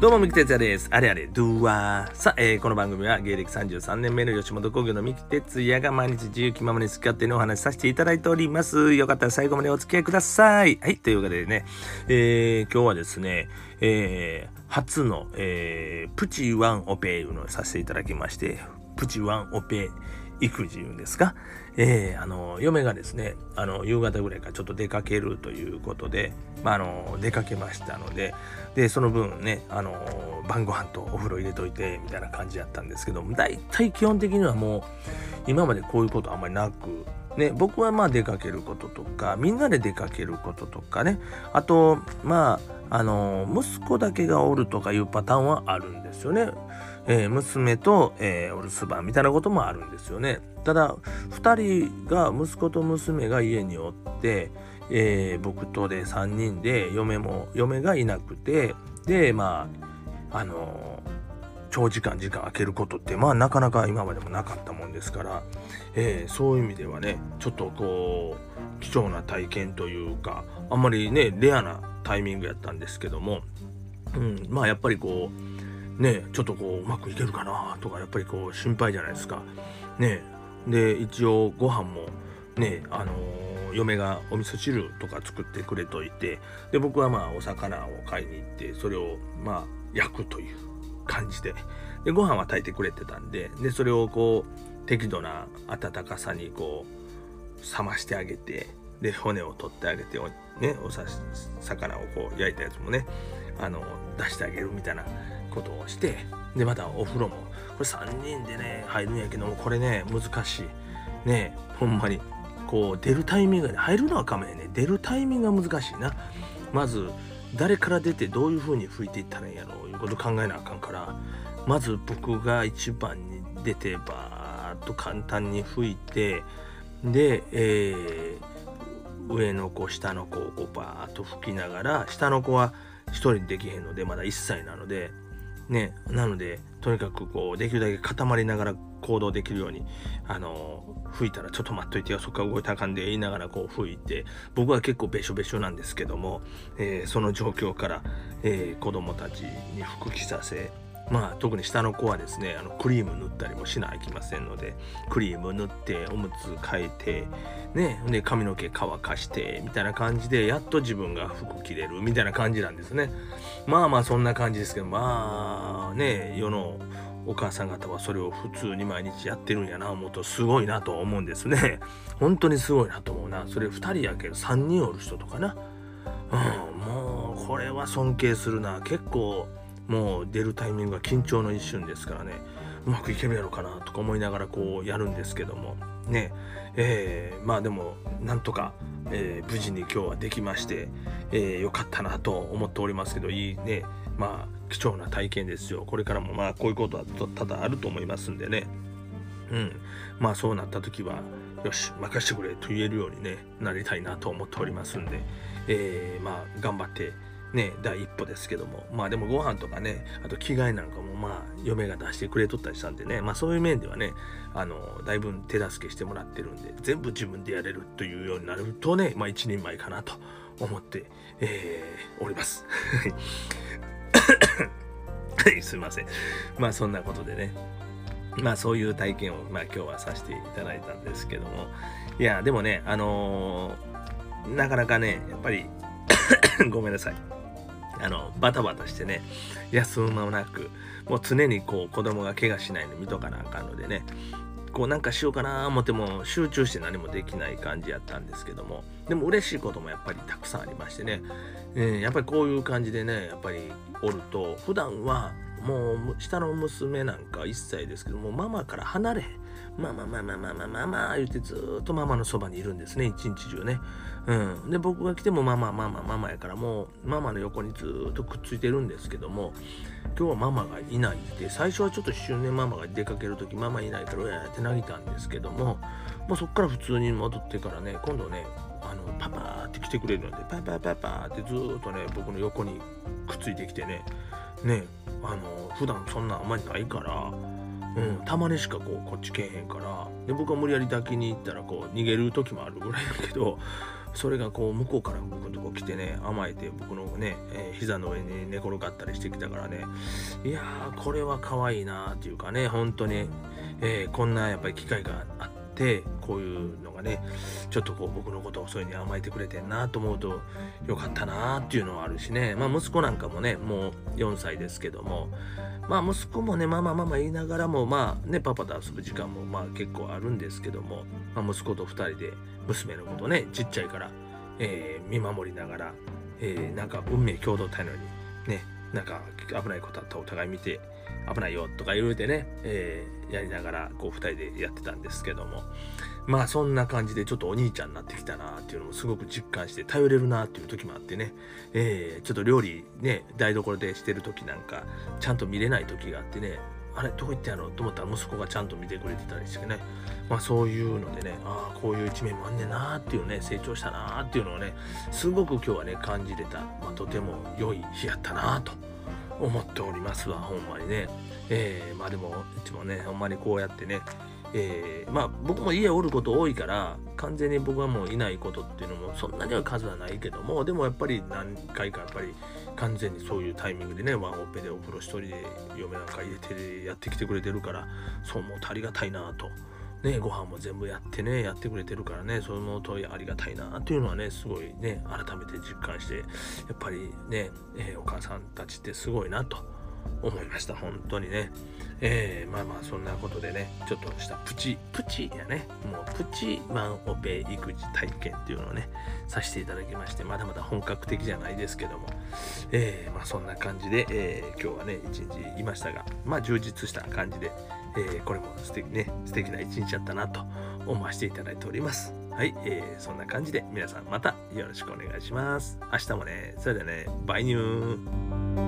どうも、三木哲也です。あれあれ、ドゥーワー。さあ、えーこの番組は芸歴33年目の吉本興業の三木哲也が毎日自由気ままに好き勝手にお話しさせていただいております。よかったら最後までお付き合いください。はい、というわけでね、えー今日はですね、えー初の、えープチワンオペいうのをさせていただきまして、プチワンオペ育児いうんですか、えーあの嫁がですねあの夕方ぐらいからちょっと出かけるということで、まあ、あの出かけましたのででその分ねあの晩ご飯とお風呂入れといてみたいな感じやったんですけども大体基本的にはもう今までこういうことあんまりなくね、僕はまあ出かけることとかみんなで出かけることとかねあとまああの息子だけがおるとかいうパターンはあるんですよね。えー娘と、えーお留守番みたいなこともあるんですよね。ただ2人が息子と娘が家におって、えー僕とで3人で嫁も嫁がいなくてでまああの長時間時間空けることってまあなかなか今までもなかったもんですから、えーそういう意味ではねちょっとこう貴重な体験というかあんまりねレアなタイミングやったんですけども、うん、まあやっぱりこうねちょっとこううまくいけるかなとかやっぱりこう心配じゃないですか。ねで一応ご飯もねあのー嫁がお味噌汁とか作ってくれといてで僕はまあお魚を買いに行ってそれをまあ焼くという感じででご飯は炊いてくれてたんででそれをこう適度な温かさにこう冷ましてあげてで骨を取ってあげておねおさ魚をこう焼いたやつもねあの出してあげるみたいなことをしてでまたお風呂もこれ3人でね入るんやけどもこれね難しい。ねほんまに。こう出るタイミングがね入るのはかめへんね出るタイミングが難しいな。まず誰から出てどういう風に吹いていったらいいんやろういうこと考えなあかんから。まず僕が一番に出てバーッと簡単に吹いてで、えー上の子下の子をこうバーッと吹きながら下の子は一人できへんのでまだ1歳なのでねなのでとにかくこうできるだけ固まりながら行動できるようにあの吹いたらちょっと待っといてよそっから動いたあかんで言いながらこう吹いて僕は結構べしょべしょなんですけども、えーその状況から、えー子供たちに服着させまあ特に下の子はですねあのクリーム塗ったりもしないきませんのでクリーム塗っておむつ替えてねで髪の毛乾かしてみたいな感じでやっと自分が服着れるみたいな感じなんですね。まあまあそんな感じですけどまあね世のお母さん方はそれを普通に毎日やってるんやな思うとすごいなと思うんですね。本当にすごいなと思うな。それ2人やけど3人おる人とかな。うんもうこれは尊敬するな。結構もう出るタイミングが緊張の一瞬ですからね。うまくいけるやろかなとか思いながらこうやるんですけども。ね。えーまあでもなんとか、えー無事に今日はできまして、えーよかったなと思っておりますけどいいね。まあ貴重な体験ですよ。これからもまあこういうことは多々あると思いますんでね。うん。まあそうなった時はよし任してくれと言えるようにねなりたいなと思っておりますんで、えーまあ頑張ってね第一歩ですけども。まあでもご飯とかねあと着替えなんかもまあ嫁が出してくれとったりしたんでね。まあそういう面ではねあのだいぶ手助けしてもらってるんで全部自分でやれるというようになるとねまあ一人前かなと思って、えーおります。はい。すいません。まあそんなことでね。まあそういう体験を、まあ、今日はさせていただいたんですけども。いやでもねあのーなかなかねやっぱり ごめんなさい。あのバタバタしてね休む間もなくもう常にこう子供が怪我しないの見とかなあかんのでねこうなんかしようかな思っても集中して何もできない感じやったんですけどもでも嬉しいこともやっぱりたくさんありましてね、えーやっぱりこういう感じでねやっぱりおると普段はもう下の娘なんか1歳ですけどもママから離れへんママママママママ言ってずっとママのそばにいるんですね一日中ね。うん。で僕が来てもママママママやからもうママの横にずっとくっついてるんですけども今日はママがいないって最初はちょっと一瞬ねママが出かける時ママいないからうやって投げたんですけどももうそっから普通に戻ってからね今度ねあのパパーって来てくれるのでパパパパーってずっとね僕の横にくっついてきてねねあの普段そんなあんまりないからうん、たまにしかこうこっちけえへんからで僕は無理やり抱きに行ったらこう逃げる時もあるぐらいやけどそれがこう向こうから僕のとこ来てね甘えて僕のね、えー、膝の上に寝転がったりしてきたからねいやーこれは可愛いなっていうかね本当に、えー、こんなやっぱり機会があってこういうのがねちょっとこう僕のことをそういうに甘えてくれてんなと思うとよかったなっていうのはあるしね。まあ息子なんかもねもう4歳ですけども。まあ息子もねママママ言いながらもまあねパパと遊ぶ時間もまあ結構あるんですけども、まあ、息子と2人で娘のことねちっちゃいから、えー、見守りながら、えー、なんか運命共同体のようにねなんか危ないことあったらお互い見て危ないよとか言うてね、えー、やりながらこう2人でやってたんですけども。まあそんな感じでちょっとお兄ちゃんになってきたなっていうのもすごく実感して頼れるなっていう時もあってね、えー、ちょっと料理ね台所でしてる時なんかちゃんと見れない時があってね。あれどこ行ったやろうと思ったら息子がちゃんと見てくれてたりしてね。まあそういうのでねああこういう一面もあんねんなっていうね成長したなっていうのをねすごく今日はね感じれた、まあ、とても良い日やったなと思っておりますわほんまにね。えー、まあでもいつもねほんまにこうやってねえー、まあ僕も家おること多いから完全に僕はもういないことっていうのもそんなには数はないけどもでもやっぱり何回かやっぱり完全にそういうタイミングでねワンオペでお風呂一人で嫁なんか入れてやってきてくれてるからそう思うとありがたいなと。ね、ご飯も全部やってねやってくれてるからねその問いありがたいなっていうのはねすごいね改めて実感してやっぱりね、えー、お母さんたちってすごいなと思いました本当にね。えー、まあまあそんなことでねちょっとしたプチプチやね。もうプチワンオペ育児体験っていうのをねさせていただきましてまだまだ本格的じゃないですけども。えー、まあそんな感じで、えー、今日はね一日いましたがまあ充実した感じで、え、これも素敵ね素敵な一日だったなと思わせていただいております。はい、えー、そんな感じで皆さんまたよろしくお願いします。明日もねそれではねバイニュー。